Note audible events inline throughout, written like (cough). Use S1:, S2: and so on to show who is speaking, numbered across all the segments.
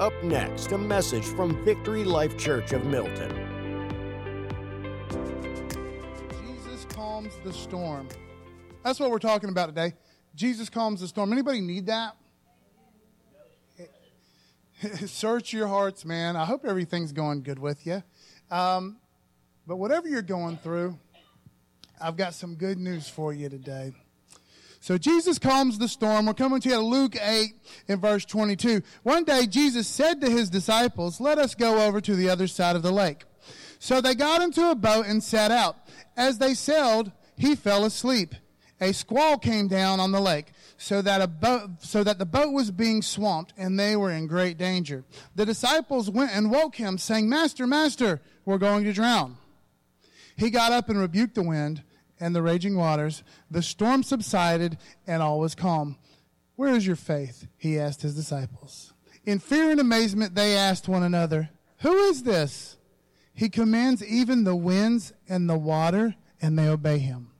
S1: Up next, a message from Victory Life Church of Milton.
S2: Jesus calms the storm. That's what we're talking about today. Jesus calms the storm. Anybody need that? (laughs) Search your hearts, man. I hope everything's going good with you. Um, but whatever you're going through, I've got some good news for you today. So Jesus calms the storm. We're coming to you Luke 8 in verse 22. One day Jesus said to his disciples, Let us go over to the other side of the lake. So they got into a boat and set out. As they sailed, he fell asleep. A squall came down on the lake, so that, a boat, so that the boat was being swamped, and they were in great danger. The disciples went and woke him, saying, Master, Master, we're going to drown. He got up and rebuked the wind and the raging waters. The storm subsided, and all was calm. Where is your faith? He asked his disciples. In fear and amazement, they asked one another, Who is this? He commands even the winds and the water, and they obey him.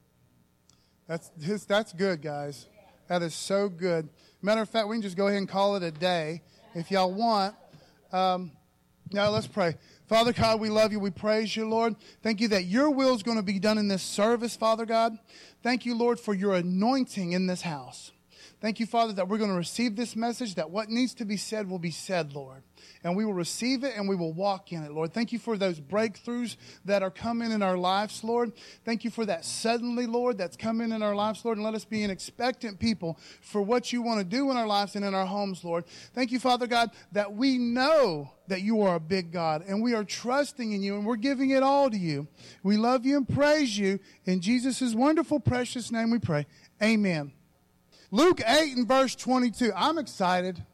S2: That's, that's good, guys. That is so good. Matter of fact, we can just go ahead and call it a day if y'all want. Um, now let's pray. Father God, we love you. We praise you, Lord. Thank you that your will is going to be done in this service, Father God. Thank you, Lord, for your anointing in this house. Thank you, Father, that we're going to receive this message, that what needs to be said will be said, Lord and we will receive it and we will walk in it, Lord. Thank you for those breakthroughs that are coming in our lives, Lord. Thank you for that suddenly, Lord, that's coming in our lives, Lord, and let us be an expectant people for what you want to do in our lives and in our homes, Lord. Thank you, Father God, that we know that you are a big God and we are trusting in you and we're giving it all to you. We love you and praise you. In Jesus' wonderful, precious name we pray. Amen. Luke 8 and verse 22. I'm excited.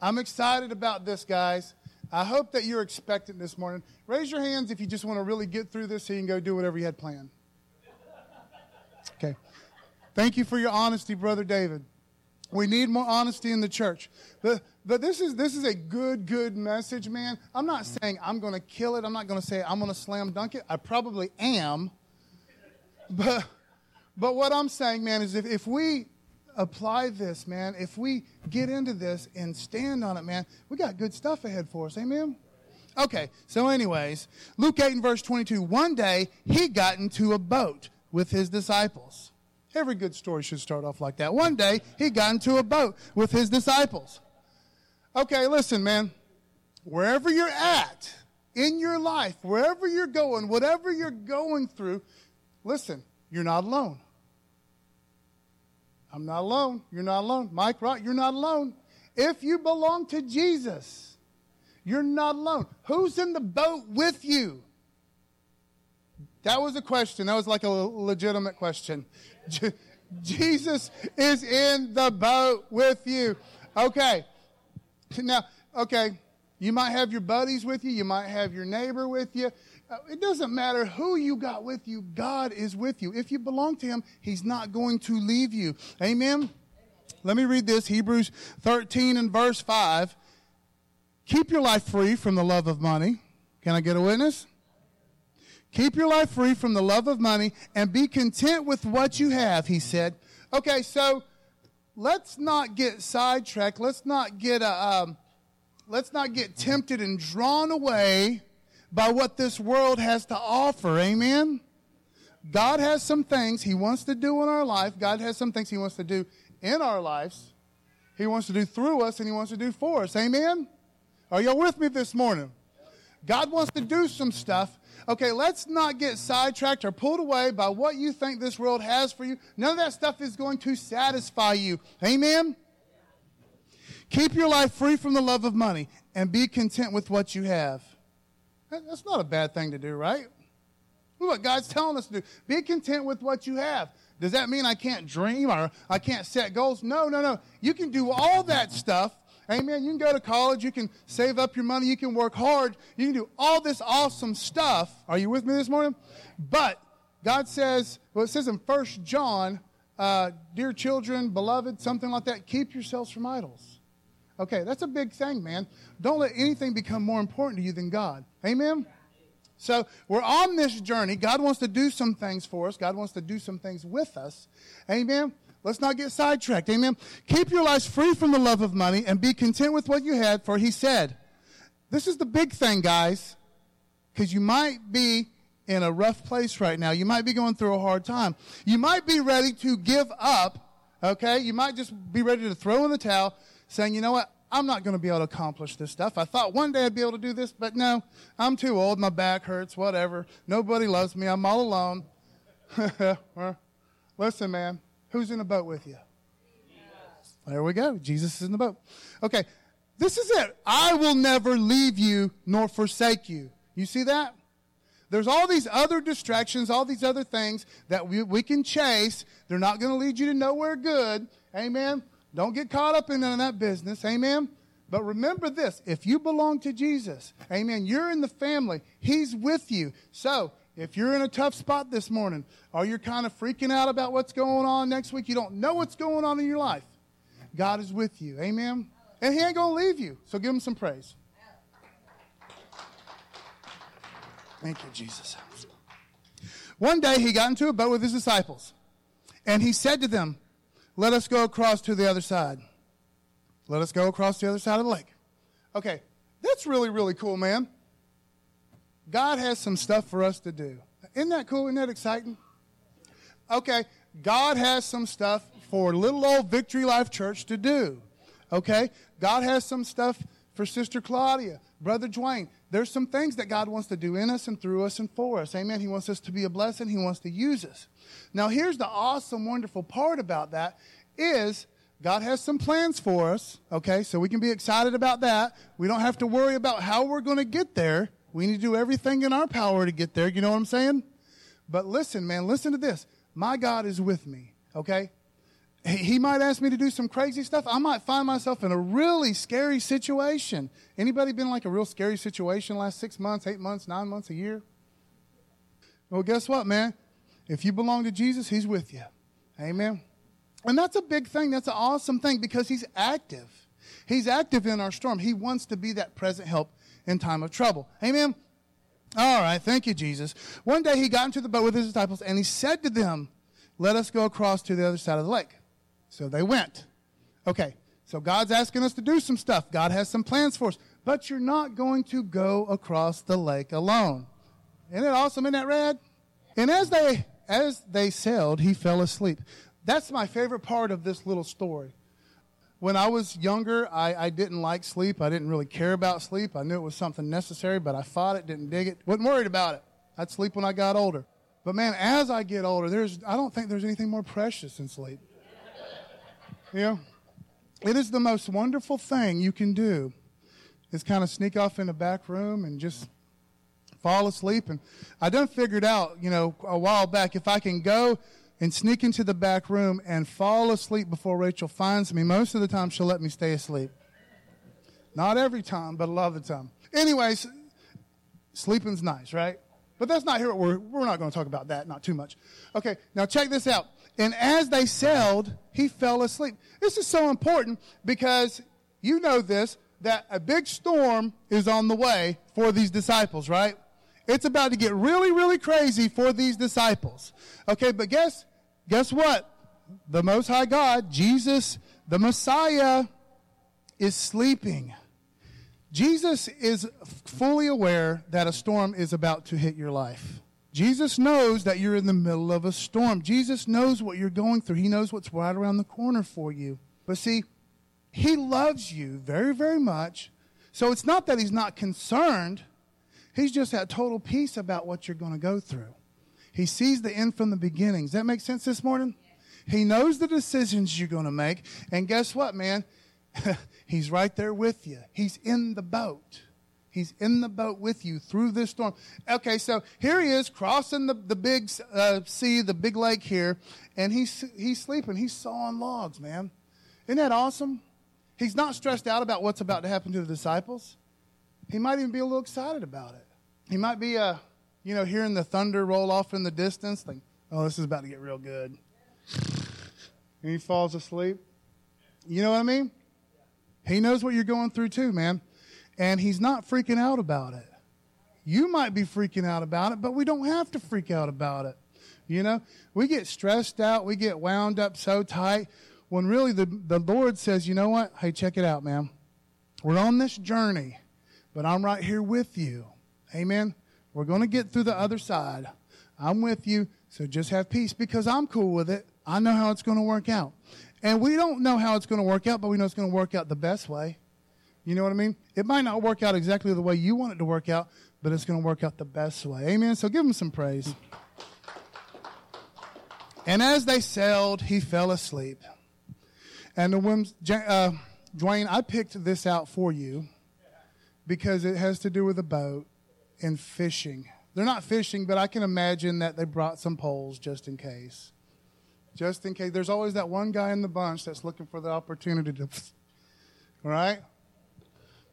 S2: I'm excited about this, guys. I hope that you're expectant this morning. Raise your hands if you just want to really get through this so you can go do whatever you had planned. Okay. Thank you for your honesty, Brother David. We need more honesty in the church. But, but this, is, this is a good, good message, man. I'm not saying I'm going to kill it. I'm not going to say I'm going to slam dunk it. I probably am. But, but what I'm saying, man, is if, if we apply this, man, if we get into this and stand on it, man, we got good stuff ahead for us. Amen? Okay, so, anyways, Luke 8 and verse 22. One day he got into a boat with his disciples. Every good story should start off like that. One day he got into a boat with his disciples. Okay, listen, man. Wherever you're at in your life, wherever you're going, whatever you're going through, listen, you're not alone. I'm not alone. You're not alone. Mike, right? You're not alone. If you belong to Jesus, you're not alone. Who's in the boat with you? That was a question. That was like a legitimate question. Jesus is in the boat with you. Okay. Now, okay, you might have your buddies with you, you might have your neighbor with you, it doesn't matter who you got with you, God is with you. If you belong to Him, He's not going to leave you. Amen? Let me read this Hebrews 13 and verse 5. Keep your life free from the love of money. Can I get a witness? Keep your life free from the love of money and be content with what you have, he said. Okay, so let's not get sidetracked. Let's not get a, um, let's not get tempted and drawn away by what this world has to offer. Amen? God has some things He wants to do in our life. God has some things He wants to do in our lives. He wants to do through us and He wants to do for us. Amen? Are y'all with me this morning? God wants to do some stuff. Okay, let's not get sidetracked or pulled away by what you think this world has for you. None of that stuff is going to satisfy you. Amen? Keep your life free from the love of money and be content with what you have. That's not a bad thing to do, right? Look What God's telling us to do. Be content with what you have. Does that mean I can't dream or I can't set goals? No, no, no. You can do all that stuff. Amen. You can go to college. You can save up your money. You can work hard. You can do all this awesome stuff. Are you with me this morning? But God says, well, it says in First John, uh, dear children, beloved, something like that, keep yourselves from idols. Okay, that's a big thing, man. Don't let anything become more important to you than God. Amen? So we're on this journey. God wants to do some things for us, God wants to do some things with us. Amen? Let's not get sidetracked. Amen? Keep your lives free from the love of money and be content with what you had, for he said, This is the big thing, guys, because you might be in a rough place right now. You might be going through a hard time. You might be ready to give up, okay? You might just be ready to throw in the towel, saying, you know what? I'm not going to be able to accomplish this stuff. I thought one day I'd be able to do this, but no, I'm too old. My back hurts, whatever. Nobody loves me. I'm all alone. (laughs) Listen, man, who's in the boat with you? There we go. Jesus is in the boat. Okay, this is it. I will never leave you nor forsake you. You see that? There's all these other distractions, all these other things that we, we can chase. They're not going to lead you to nowhere good. Amen. Don't get caught up in that business. Amen. But remember this if you belong to Jesus, amen, you're in the family, He's with you. So if you're in a tough spot this morning, or you're kind of freaking out about what's going on next week, you don't know what's going on in your life, God is with you. Amen. And He ain't going to leave you. So give Him some praise. Thank you, Jesus. One day he got into a boat with his disciples, and he said to them, Let us go across to the other side. Let us go across the other side of the lake. Okay, that's really, really cool, man. God has some stuff for us to do. Isn't that cool? Isn't that exciting? Okay, God has some stuff for little old Victory Life Church to do. Okay, God has some stuff for Sister Claudia, Brother Dwayne. There's some things that God wants to do in us and through us and for us. Amen. He wants us to be a blessing. He wants to use us. Now, here's the awesome, wonderful part about that is God has some plans for us. Okay, so we can be excited about that. We don't have to worry about how we're going to get there. We need to do everything in our power to get there. You know what I'm saying? But listen, man, listen to this. My God is with me. Okay? He might ask me to do some crazy stuff. I might find myself in a really scary situation. Anybody been like a real scary situation last six months, eight months, nine months, a year? Well, guess what, man? If you belong to Jesus, He's with you. Amen. And that's a big thing. That's an awesome thing because He's active. He's active in our storm. He wants to be that present help in time of trouble. Amen. All right. Thank you, Jesus. One day He got into the boat with His disciples and He said to them, Let us go across to the other side of the lake. So they went. Okay, so God's asking us to do some stuff. God has some plans for us. But you're not going to go across the lake alone. Isn't it awesome? Isn't that rad? And as they as they sailed, he fell asleep. That's my favorite part of this little story. When I was younger, I, I didn't like sleep. I didn't really care about sleep. I knew it was something necessary, but I fought it, didn't dig it, wasn't worried about it. I'd sleep when I got older. But man, as I get older, there's I don't think there's anything more precious than sleep. Know, it is the most wonderful thing you can do is kind of sneak off in the back room and just fall asleep. And I done figured out, you know, a while back, if I can go and sneak into the back room and fall asleep before Rachel finds me, most of the time she'll let me stay asleep. Not every time, but a lot of the time. Anyways, sleeping's nice, right? But that's not here. We're, we're not going to talk about that, not too much. Okay, now check this out. And as they sailed, he fell asleep. This is so important because you know this that a big storm is on the way for these disciples, right? It's about to get really, really crazy for these disciples. Okay, but guess guess what? The Most High God, Jesus, the Messiah, is sleeping. Jesus is fully aware that a storm is about to hit your life. Jesus knows that you're in the middle of a storm. Jesus knows what you're going through. He knows what's right around the corner for you. But see, He loves you very, very much. So it's not that He's not concerned, He's just at total peace about what you're going to go through. He sees the end from the beginning. Does that make sense this morning? He knows the decisions you're going to make. And guess what, man? (laughs) he's right there with you. He's in the boat. He's in the boat with you through this storm. Okay, so here he is crossing the, the big uh, sea, the big lake here, and he's, he's sleeping. He's sawing logs, man. Isn't that awesome? He's not stressed out about what's about to happen to the disciples. He might even be a little excited about it. He might be, uh, you know, hearing the thunder roll off in the distance, like, oh, this is about to get real good. And he falls asleep. You know what I mean? He knows what you're going through too, man and he's not freaking out about it. You might be freaking out about it, but we don't have to freak out about it. You know, we get stressed out, we get wound up so tight when really the, the Lord says, you know what? Hey, check it out, man. We're on this journey, but I'm right here with you. Amen. We're going to get through the other side. I'm with you, so just have peace because I'm cool with it. I know how it's going to work out. And we don't know how it's going to work out, but we know it's going to work out the best way. You know what I mean? It might not work out exactly the way you want it to work out, but it's going to work out the best way. Amen. So give him some praise. And as they sailed, he fell asleep. And the women's, uh, Dwayne, I picked this out for you because it has to do with a boat and fishing. They're not fishing, but I can imagine that they brought some poles just in case. Just in case. There's always that one guy in the bunch that's looking for the opportunity to. (laughs) Right?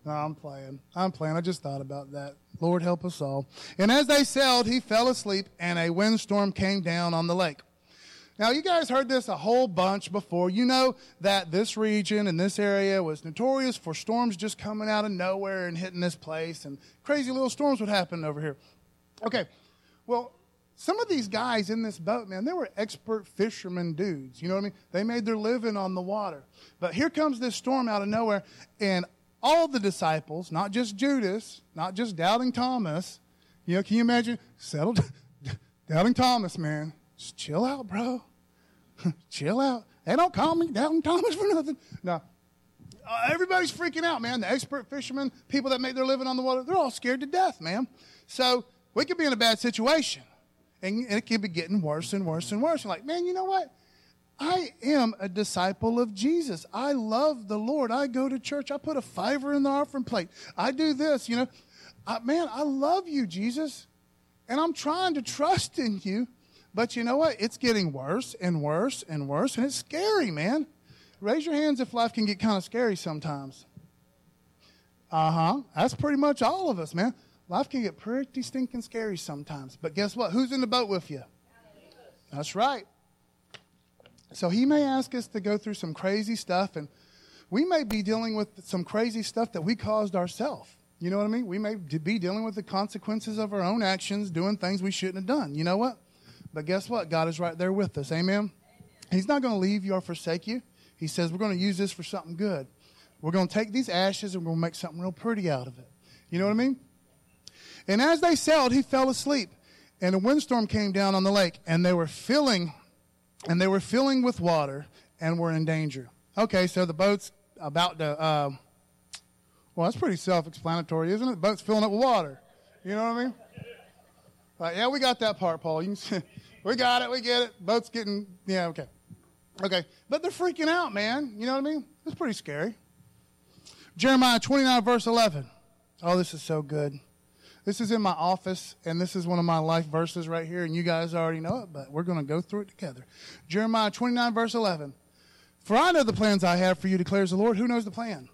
S2: No, I'm playing. I'm playing. I just thought about that. Lord help us all. And as they sailed, he fell asleep, and a windstorm came down on the lake. Now, you guys heard this a whole bunch before. You know that this region and this area was notorious for storms just coming out of nowhere and hitting this place, and crazy little storms would happen over here. Okay, well, some of these guys in this boat, man, they were expert fishermen dudes. You know what I mean? They made their living on the water. But here comes this storm out of nowhere, and all the disciples, not just Judas, not just doubting Thomas, you know, can you imagine? Settled, (laughs) doubting Thomas, man just chill out, bro. (laughs) chill out. They don't call me Doubting Thomas for (laughs) nothing. No. Uh, everybody's freaking out, man. The expert fishermen, people that make their living on the water, they're all scared to death, man. So we could be in a bad situation. And, and it could be getting worse and worse and worse. You're like, man, you know what? I am a disciple of Jesus. I love the Lord. I go to church. I put a fiver in the offering plate. I do this, you know. I, man, I love you, Jesus. And I'm trying to trust in you. But you know what? It's getting worse and worse and worse, and it's scary, man. Raise your hands if life can get kind of scary sometimes. Uh huh. That's pretty much all of us, man. Life can get pretty stinking scary sometimes. But guess what? Who's in the boat with you? That's right. So he may ask us to go through some crazy stuff, and we may be dealing with some crazy stuff that we caused ourselves. You know what I mean? We may be dealing with the consequences of our own actions, doing things we shouldn't have done. You know what? But guess what? God is right there with us. Amen? He's not going to leave you or forsake you. He says, We're going to use this for something good. We're going to take these ashes and we're going to make something real pretty out of it. You know what I mean? And as they sailed, he fell asleep. And a windstorm came down on the lake, and they were filling, and they were filling with water and were in danger. Okay, so the boat's about to, uh, well, that's pretty self explanatory, isn't it? The boat's filling up with water. You know what I mean? Yeah, we got that part, Paul. You can (laughs) we got it. We get it. Boat's getting, yeah, okay. Okay. But they're freaking out, man. You know what I mean? It's pretty scary. Jeremiah 29, verse 11. Oh, this is so good. This is in my office, and this is one of my life verses right here, and you guys already know it, but we're going to go through it together. Jeremiah 29, verse 11. For I know the plans I have for you, declares the Lord. Who knows the plan?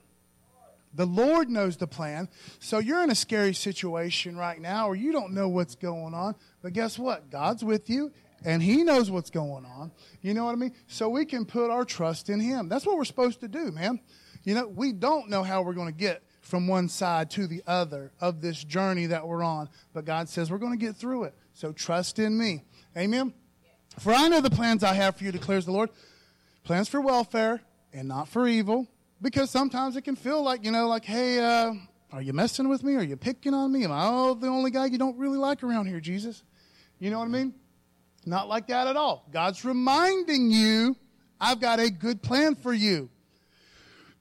S2: The Lord knows the plan. So you're in a scary situation right now, or you don't know what's going on. But guess what? God's with you, and He knows what's going on. You know what I mean? So we can put our trust in Him. That's what we're supposed to do, man. You know, we don't know how we're going to get from one side to the other of this journey that we're on, but God says we're going to get through it. So trust in me. Amen? For I know the plans I have for you, declares the Lord plans for welfare and not for evil because sometimes it can feel like, you know, like, hey, uh, are you messing with me? Are you picking on me? Am I the only guy you don't really like around here, Jesus? You know what I mean? Not like that at all. God's reminding you, I've got a good plan for you.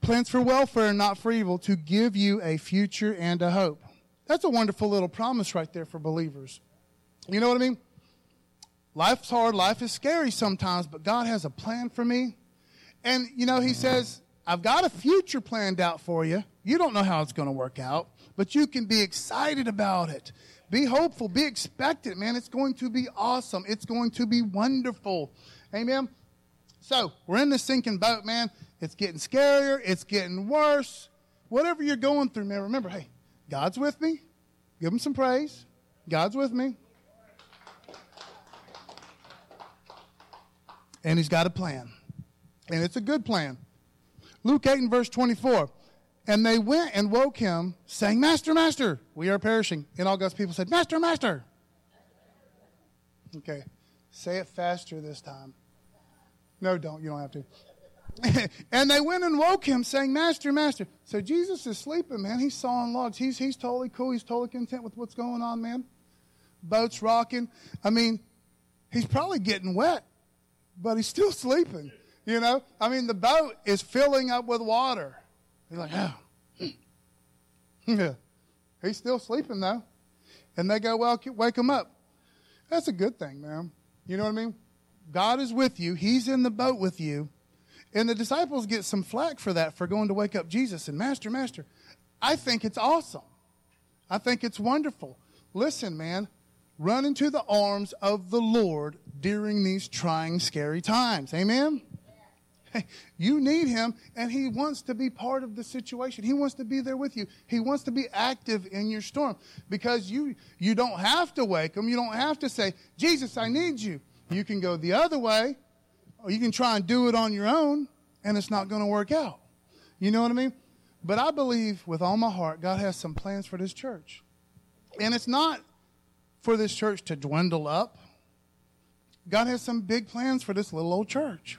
S2: Plans for welfare and not for evil, to give you a future and a hope. That's a wonderful little promise right there for believers. You know what I mean? Life's hard, life is scary sometimes, but God has a plan for me. And, you know, He says, I've got a future planned out for you. You don't know how it's going to work out, but you can be excited about it. Be hopeful, be expectant, man. It's going to be awesome. It's going to be wonderful. Amen. So, we're in the sinking boat, man. It's getting scarier, it's getting worse. Whatever you're going through, man, remember, hey, God's with me. Give him some praise. God's with me. And he's got a plan. And it's a good plan. Luke 8 and verse 24. And they went and woke him, saying, Master, Master, we are perishing. And all God's people said, Master, Master. Okay, say it faster this time. No, don't. You don't have to. (laughs) and they went and woke him, saying, Master, Master. So Jesus is sleeping, man. He's sawing logs. He's, he's totally cool. He's totally content with what's going on, man. Boat's rocking. I mean, he's probably getting wet, but he's still (laughs) sleeping. You know? I mean, the boat is filling up with water. He's like, oh. (laughs) yeah. He's still sleeping, though. And they go, well, wake him up. That's a good thing, man. You know what I mean? God is with you. He's in the boat with you. And the disciples get some flack for that, for going to wake up Jesus and Master, Master. I think it's awesome. I think it's wonderful. Listen, man, run into the arms of the Lord during these trying, scary times. Amen? You need him, and he wants to be part of the situation. He wants to be there with you. He wants to be active in your storm because you, you don't have to wake him. You don't have to say, Jesus, I need you. You can go the other way, or you can try and do it on your own, and it's not going to work out. You know what I mean? But I believe with all my heart, God has some plans for this church. And it's not for this church to dwindle up. God has some big plans for this little old church.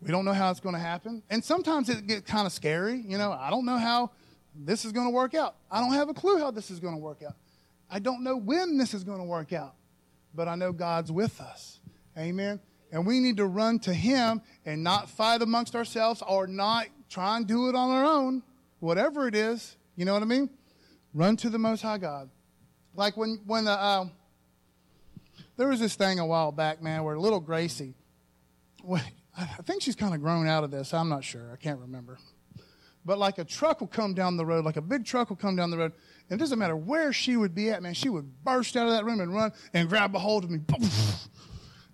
S2: We don't know how it's going to happen. And sometimes it gets kind of scary. You know, I don't know how this is going to work out. I don't have a clue how this is going to work out. I don't know when this is going to work out but I know God's with us. Amen. And we need to run to Him and not fight amongst ourselves or not try and do it on our own, whatever it is. You know what I mean? Run to the Most High God. Like when, when uh, uh, there was this thing a while back, man, where little Gracie, I think she's kind of grown out of this. I'm not sure. I can't remember. But like a truck will come down the road, like a big truck will come down the road, and it doesn't matter where she would be at, man. She would burst out of that room and run and grab a hold of me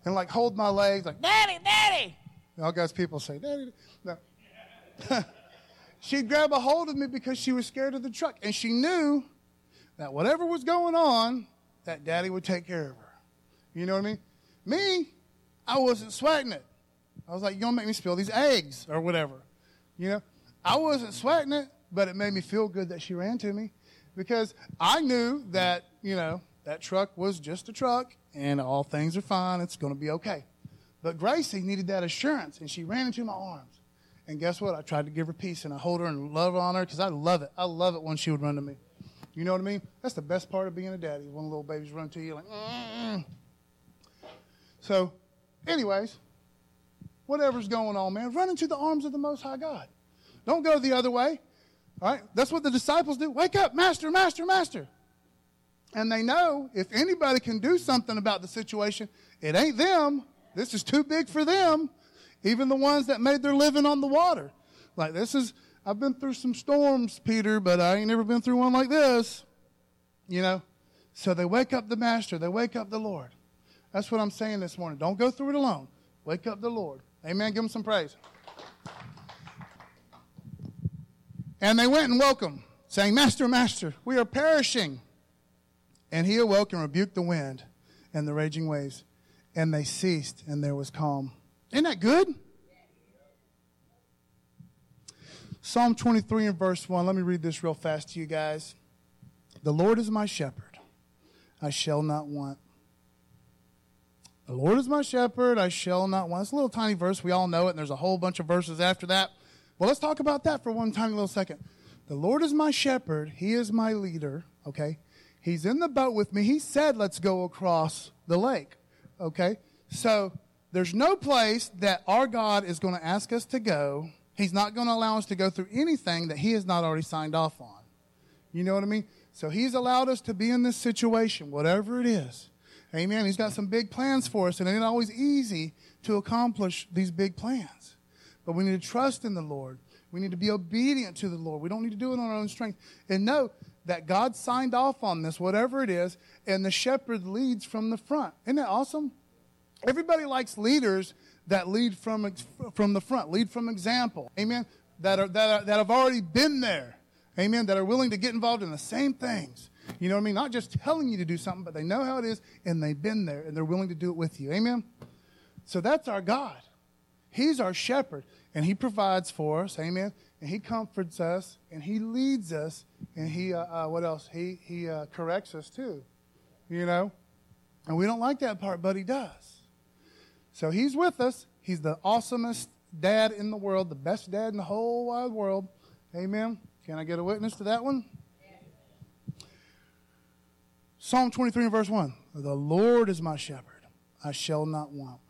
S2: and like hold my legs, like, Daddy, Daddy. All God's people say, Daddy. No. (laughs) She'd grab a hold of me because she was scared of the truck. And she knew that whatever was going on, that daddy would take care of her. You know what I mean? Me, I wasn't sweating it. I was like, you're going to make me spill these eggs or whatever. You know? I wasn't sweating it, but it made me feel good that she ran to me because I knew that, you know, that truck was just a truck and all things are fine. It's going to be okay. But Gracie needed that assurance and she ran into my arms. And guess what? I tried to give her peace and I hold her and love on her because I love it. I love it when she would run to me. You know what I mean? That's the best part of being a daddy when little babies run to you like, mm. So, anyways, whatever's going on, man, run into the arms of the Most High God. Don't go the other way. All right? That's what the disciples do. Wake up, Master, Master, Master. And they know if anybody can do something about the situation, it ain't them. This is too big for them. Even the ones that made their living on the water. Like, this is, I've been through some storms, Peter, but I ain't never been through one like this. You know? So they wake up the Master, they wake up the Lord. That's what I'm saying this morning. Don't go through it alone. Wake up the Lord. Amen. Give him some praise. And they went and woke him, saying, Master, Master, we are perishing. And he awoke and rebuked the wind and the raging waves, and they ceased, and there was calm. Isn't that good? Psalm 23 and verse 1. Let me read this real fast to you guys. The Lord is my shepherd, I shall not want. The Lord is my shepherd, I shall not want. It's a little tiny verse. We all know it, and there's a whole bunch of verses after that. Well, let's talk about that for one tiny little second. The Lord is my shepherd, He is my leader, okay? He's in the boat with me. He said, let's go across the lake, okay? So there's no place that our God is going to ask us to go. He's not going to allow us to go through anything that He has not already signed off on. You know what I mean? So He's allowed us to be in this situation, whatever it is. Amen. He's got some big plans for us, and it ain't always easy to accomplish these big plans. But we need to trust in the Lord. We need to be obedient to the Lord. We don't need to do it on our own strength. And know that God signed off on this, whatever it is, and the shepherd leads from the front. Isn't that awesome? Everybody likes leaders that lead from, from the front, lead from example. Amen. That, are, that, are, that have already been there. Amen. That are willing to get involved in the same things. You know what I mean? Not just telling you to do something, but they know how it is and they've been there and they're willing to do it with you. Amen. So that's our God. He's our shepherd, and He provides for us. Amen. And He comforts us, and He leads us, and He, uh, uh, what else? He, he uh, corrects us too. You know? And we don't like that part, but He does. So He's with us. He's the awesomest dad in the world, the best dad in the whole wide world. Amen. Can I get a witness to that one? Psalm 23 and verse 1. The Lord is my shepherd. I shall not want.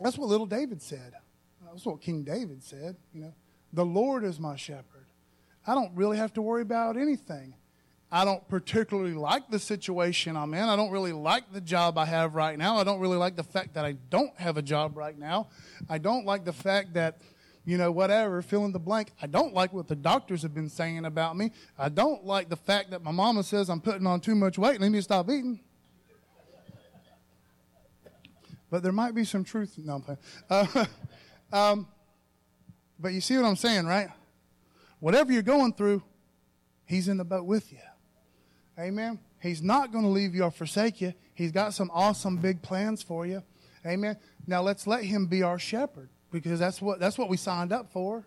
S2: That's what little David said. That's what King David said, you know. The Lord is my shepherd. I don't really have to worry about anything. I don't particularly like the situation I'm in. I don't really like the job I have right now. I don't really like the fact that I don't have a job right now. I don't like the fact that, you know, whatever, fill in the blank. I don't like what the doctors have been saying about me. I don't like the fact that my mama says I'm putting on too much weight and I need to stop eating. But there might be some truth. No, I'm playing. Uh, (laughs) um, but you see what I'm saying, right? Whatever you're going through, He's in the boat with you. Amen. He's not going to leave you or forsake you. He's got some awesome big plans for you. Amen. Now let's let him be our shepherd because that's what that's what we signed up for.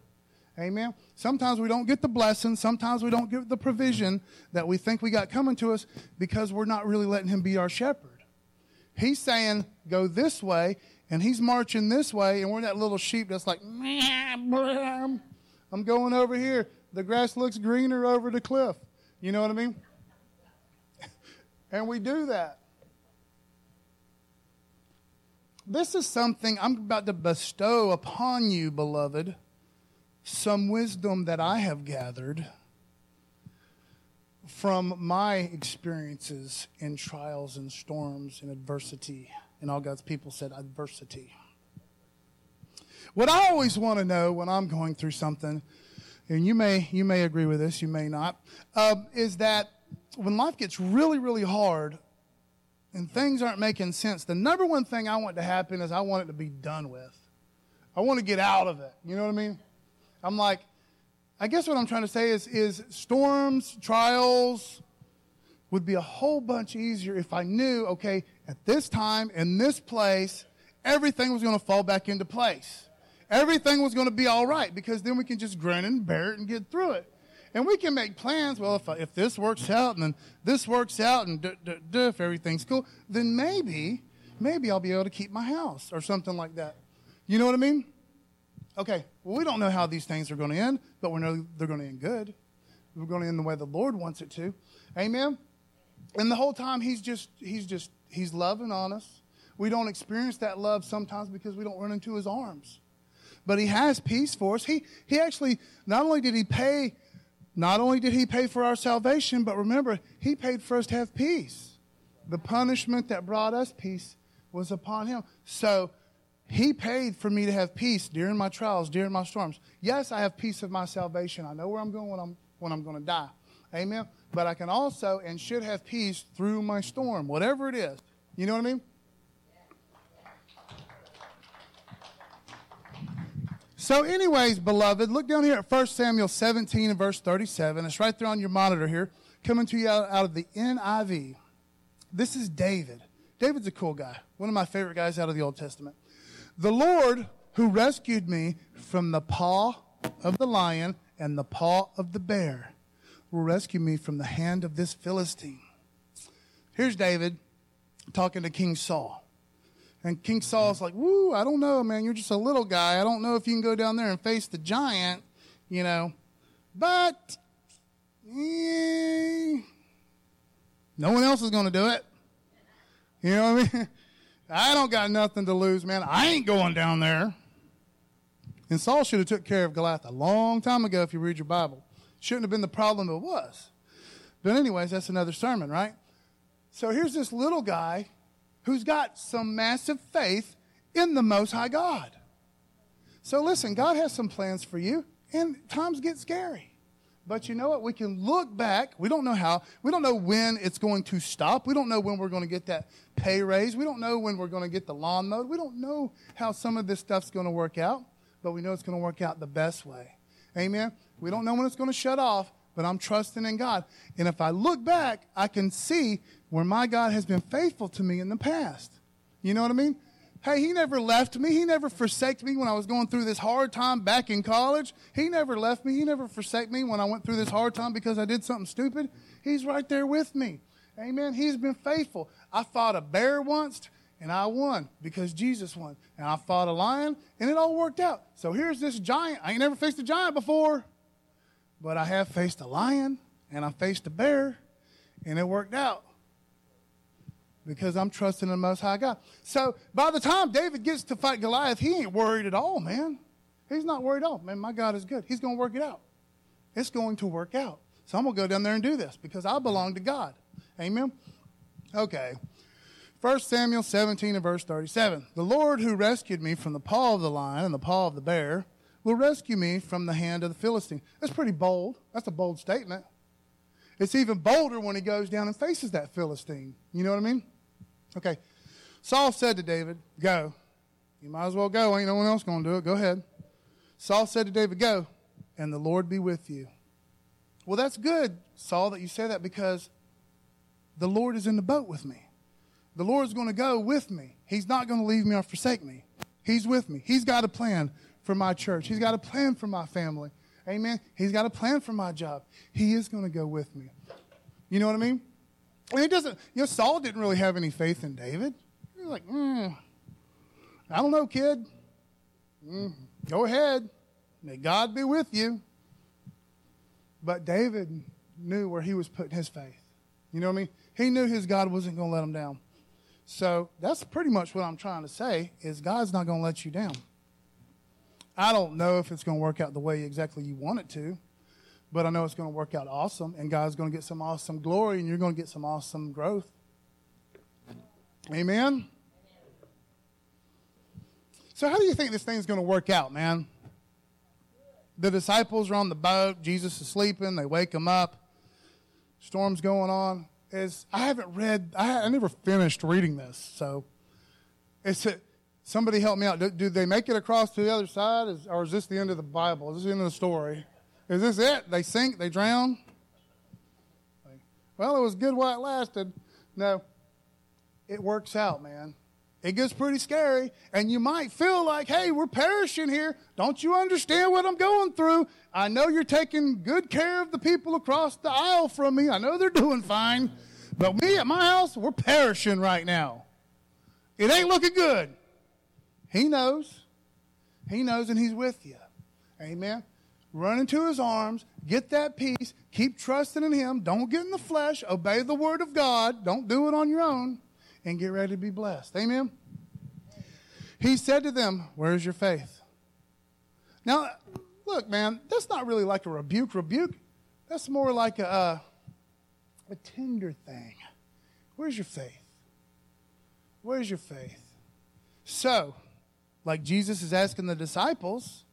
S2: Amen. Sometimes we don't get the blessing, sometimes we don't get the provision that we think we got coming to us because we're not really letting him be our shepherd. He's saying, go this way, and he's marching this way, and we're that little sheep that's like, I'm going over here. The grass looks greener over the cliff. You know what I mean? And we do that. This is something I'm about to bestow upon you, beloved, some wisdom that I have gathered from my experiences in trials and storms and adversity. And all God's people said adversity. What I always want to know when I'm going through something, and you may you may agree with this, you may not, uh, is that when life gets really, really hard and things aren't making sense, the number one thing I want to happen is I want it to be done with. I want to get out of it. You know what I mean? I'm like, I guess what I'm trying to say is, is storms, trials would be a whole bunch easier if I knew, okay, at this time, in this place, everything was going to fall back into place. Everything was going to be all right because then we can just grin and bear it and get through it. And we can make plans. Well, if, if this works out and then this works out and duh, duh, duh, if everything's cool, then maybe, maybe I'll be able to keep my house or something like that. You know what I mean? Okay, well, we don't know how these things are going to end, but we know they're going to end good. We're going to end the way the Lord wants it to. Amen? And the whole time, he's just, he's just, he's loving on us. We don't experience that love sometimes because we don't run into his arms. But he has peace for us. He, he actually, not only did he pay not only did he pay for our salvation, but remember, he paid for us to have peace. The punishment that brought us peace was upon him. So he paid for me to have peace during my trials, during my storms. Yes, I have peace of my salvation. I know where I'm going when I'm, when I'm going to die. Amen. But I can also and should have peace through my storm, whatever it is. You know what I mean? So, anyways, beloved, look down here at 1 Samuel 17 and verse 37. It's right there on your monitor here, coming to you out, out of the NIV. This is David. David's a cool guy, one of my favorite guys out of the Old Testament. The Lord who rescued me from the paw of the lion and the paw of the bear will rescue me from the hand of this Philistine. Here's David talking to King Saul. And King Saul's like, woo, I don't know, man. You're just a little guy. I don't know if you can go down there and face the giant, you know. But eh, no one else is going to do it. You know what I mean? (laughs) I don't got nothing to lose, man. I ain't going down there. And Saul should have took care of Goliath a long time ago if you read your Bible. Shouldn't have been the problem it was. But anyways, that's another sermon, right? So here's this little guy who's got some massive faith in the Most High God. So listen, God has some plans for you, and times get scary. But you know what? We can look back. We don't know how. We don't know when it's going to stop. We don't know when we're going to get that pay raise. We don't know when we're going to get the lawn mowed. We don't know how some of this stuff's going to work out, but we know it's going to work out the best way. Amen? We don't know when it's going to shut off, but I'm trusting in God. And if I look back, I can see where my God has been faithful to me in the past. You know what I mean? Hey, he never left me. He never forsaked me when I was going through this hard time back in college. He never left me. He never forsake me when I went through this hard time because I did something stupid. He's right there with me. Amen. He's been faithful. I fought a bear once. and I won because Jesus won. And I fought a lion, and it all worked out. So here's this giant. I ain't never faced a giant before, but I have faced a lion, and I faced a bear, and it worked out because I'm trusting in the Most High God. So by the time David gets to fight Goliath, he ain't worried at all, man. He's not worried at all. Man, my God is good. He's going to work it out. It's going to work out. So I'm going to go down there and do this because I belong to God. Amen? Okay. 1 Samuel 17 and verse 37. The Lord who rescued me from the paw of the lion and the paw of the bear will rescue me from the hand of the Philistine. That's pretty bold. That's a bold statement. It's even bolder when he goes down and faces that Philistine. You know what I mean? Okay. Saul said to David, Go. You might as well go. Ain't no one else going to do it. Go ahead. Saul said to David, Go, and the Lord be with you. Well, that's good, Saul, that you say that because the Lord is in the boat with me. The Lord's going to go with me. He's not going to leave me or forsake me. He's with me. He's got a plan for my church. He's got a plan for my family. Amen. He's got a plan for my job. He is going to go with me. You know what I mean? And it doesn't, you know, Saul didn't really have any faith in David. He was like, mm, I don't know, kid. Mm, go ahead. May God be with you. But David knew where he was putting his faith. You know what I mean? He knew his God wasn't going to let him down. So that's pretty much what I'm trying to say is God's not going to let you down. I don't know if it's going to work out the way exactly you want it to, but I know it's going to work out awesome, and God's going to get some awesome glory, and you're going to get some awesome growth. Amen? So, how do you think this thing's going to work out, man? The disciples are on the boat. Jesus is sleeping. They wake him up. Storm's going on. Is I haven't read. I, I never finished reading this, so it's a, somebody help me out. Do, do, they make it across to the other side, is, or is this the end of the Bible? Is this the end of the story? Is this it? They sink, they drown? Well, it was good while it lasted. No, it works out, man. It gets pretty scary, and you might feel like, hey, we're perishing here. Don't you understand what I'm going through? I know you're taking good care of the people across the aisle from me. I know they're doing fine. But me at my house, we're perishing right now. It ain't looking good. He knows. He knows, and He's with you. Amen run into his arms, get that peace, keep trusting in him, don't get in the flesh, obey the word of God, don't do it on your own, and get ready to be blessed. Amen? He said to them, Where's your faith? Now, look, man, that's not really like a rebuke, rebuke. That's more like a, uh, a tender thing. Where's your faith? Where's your faith? So, like Jesus is asking the disciples,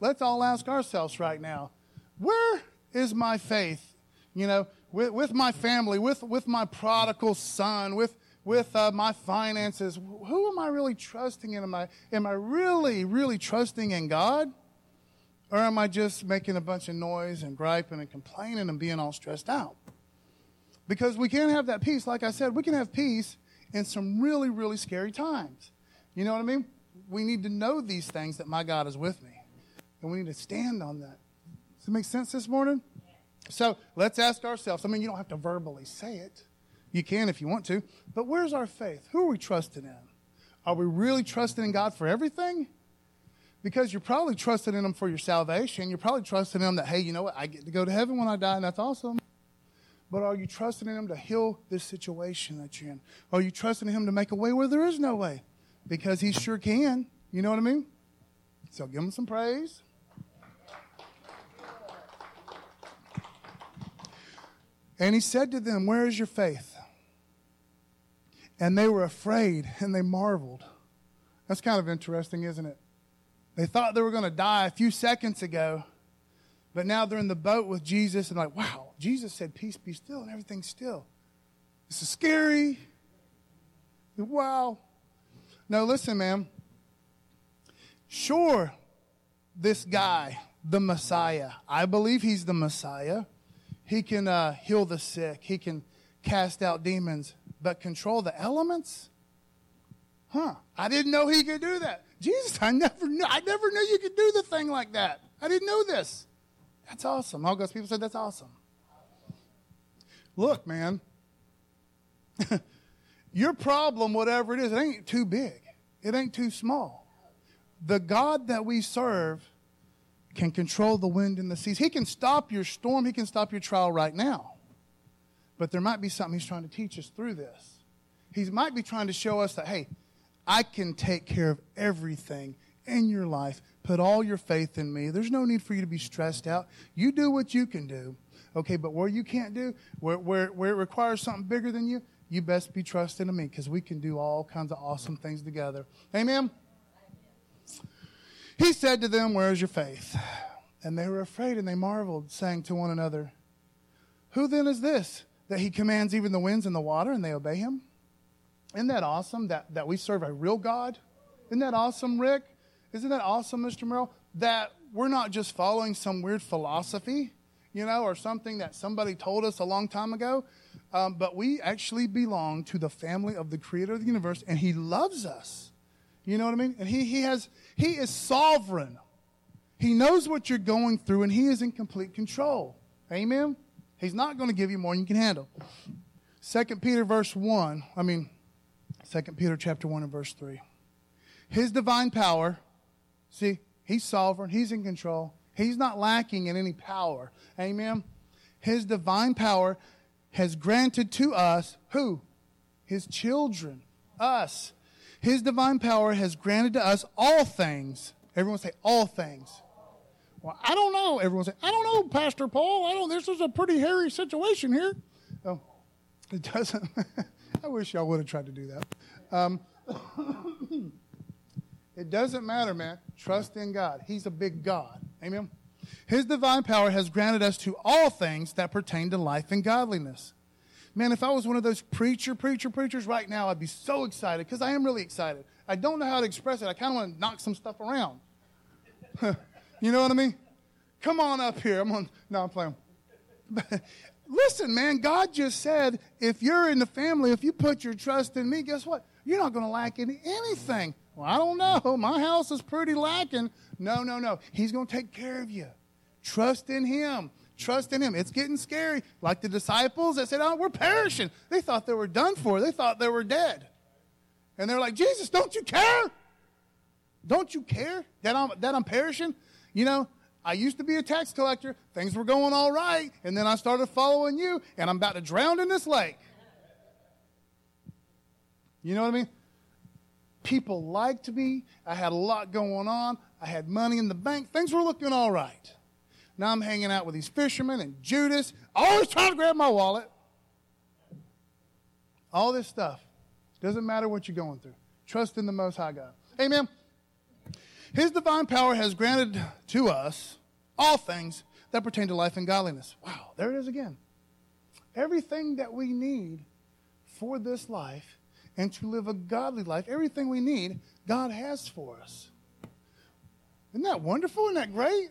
S2: let's all ask ourselves right now where is my faith? You know, with, with my family, with, with my prodigal son, with, with uh, my finances. Who am I really trusting in? Am I, am I really, really trusting in God? Or am I just making a bunch of noise and griping and complaining and being all stressed out? Because we can't have that peace. Like I said, we can have peace in some really, really scary times. You know what I mean? We need to know these things that my God is with me. And we need to stand on that. Does it make sense this morning? So let's ask ourselves. I mean, you don't have to verbally say it. You can if you want to. But where's our faith? Who are we trusting in? Are we really trusting in God for everything? Because you're probably trusting in Him for your salvation. You're probably trusting in Him that, hey, you know what? I get to go to heaven when I die, and that's awesome. But are you trusting in Him to heal this situation that you're in? Are you trusting in Him to make a way where there is no way? Because He sure can. You know what I mean? So give Him some praise. And he said to them, Where is your faith? And they were afraid and they marveled. That's kind of interesting, isn't it? They thought they were going to die a few seconds ago, but now they're in the boat with Jesus and like, wow, Jesus said, Peace be still, and everything's still. This is scary. Wow. No, listen, man. Sure, this guy, the Messiah, I believe he's the Messiah. He can uh, heal the sick. He can cast out demons. But control the elements? Huh. I didn't know he could do that. Jesus, I never knew. I never knew you could do the thing like that. I didn't know this. That's awesome. All God's people said that's awesome. Look, man. (laughs) Your problem, whatever it is, it ain't too big, it ain't too small. The God that we serve can control the wind and the seas. He can stop your storm, He can stop your trial right now. But there might be something He's trying to teach us through this. He might be trying to show us that, hey, I can take care of everything in your life. Put all your faith in me. There's no need for you to be stressed out. You do what you can do. Okay, but where you can't do, where, where, where it requires something bigger than you, you best be trusting in me because we can do all kinds of awesome things together. Amen? He said to them, Where is your faith? And they were afraid and they marveled, saying to one another, Who then is this that he commands even the winds and the water and they obey him? Isn't that awesome that, that we serve a real God? Isn't that awesome, Rick? Isn't that awesome, Mr. Merrill? That we're not just following some weird philosophy, you know, or something that somebody told us a long time ago, um, but we actually belong to the family of the creator of the universe, and he loves us. You know what I mean? And he, he has he is sovereign. He knows what you're going through, and he is in complete control. Amen. He's not going to give you more than you can handle. Second Peter verse one. I mean, Second Peter chapter one and verse three. His divine power. See, he's sovereign. He's in control. He's not lacking in any power. Amen. His divine power has granted to us who? His children. Us. His divine power has granted to us all things. Everyone say all things. Well, I don't know. Everyone say, I don't know, Pastor Paul. I don't. This is a pretty hairy situation here. Oh, it doesn't. (laughs) I wish y'all would have tried to do that. Um, (coughs) it doesn't matter, man. Trust in God. He's a big God. Amen. His divine power has granted us to all things that pertain to life and godliness. Man, if I was one of those preacher, preacher, preachers right now, I'd be so excited because I am really excited. I don't know how to express it. I kind of want to knock some stuff around. (laughs) you know what I mean? Come on up here. I'm on. No, I'm playing. (laughs) Listen, man, God just said if you're in the family, if you put your trust in me, guess what? You're not going to lack in anything. Well, I don't know. My house is pretty lacking. No, no, no. He's going to take care of you. Trust in Him. Trust in Him. It's getting scary. Like the disciples that said, Oh, we're perishing. They thought they were done for, they thought they were dead. And they're like, Jesus, don't you care? Don't you care that I'm, that I'm perishing? You know, I used to be a tax collector. Things were going all right. And then I started following you, and I'm about to drown in this lake. You know what I mean? People liked me. I had a lot going on. I had money in the bank. Things were looking all right. Now I'm hanging out with these fishermen and Judas, always trying to grab my wallet. All this stuff. Doesn't matter what you're going through. Trust in the Most High God. Amen. His divine power has granted to us all things that pertain to life and godliness. Wow, there it is again. Everything that we need for this life and to live a godly life, everything we need, God has for us. Isn't that wonderful? Isn't that great?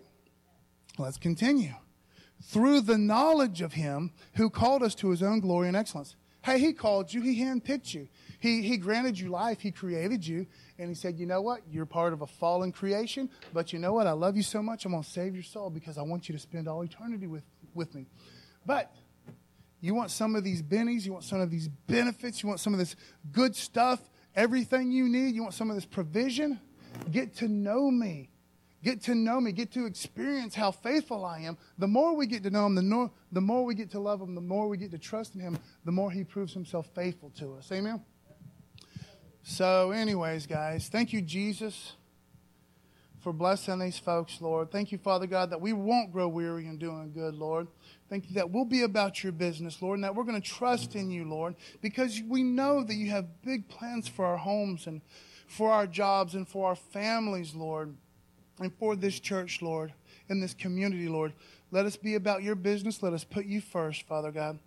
S2: Let's continue. Through the knowledge of Him who called us to His own glory and excellence. Hey, He called you, He handpicked you, He, he granted you life, He created you, and He said, You know what? You're part of a fallen creation, but you know what? I love you so much, I'm going to save your soul because I want you to spend all eternity with, with me. But you want some of these bennies, you want some of these benefits, you want some of this good stuff, everything you need, you want some of this provision? Get to know me get to know me, get to experience how faithful I am, the more we get to know him, the more, the more we get to love him, the more we get to trust in him, the more he proves himself faithful to us. Amen? So, anyways, guys, thank you, Jesus, for blessing these folks, Lord. Thank you, Father God, that we won't grow weary in doing good, Lord. Thank you that we'll be about your business, Lord, and that we're going to trust in you, Lord, because we know that you have big plans for our homes and for our jobs and for our families, Lord and for this church, Lord, in this community, Lord. Let us be about your business. Let us put you first, Father God.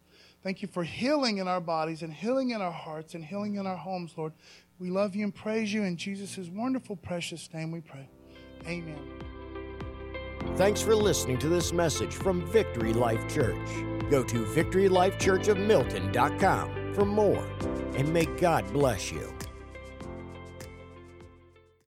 S2: Thank you for healing in our bodies and healing in our hearts and healing in our homes, Lord. We love you and praise you in Jesus' wonderful, precious name we pray. Amen.
S1: Thanks for listening to this message from Victory Life Church. Go to victorylifechurchofmilton.com for more, and may God bless you.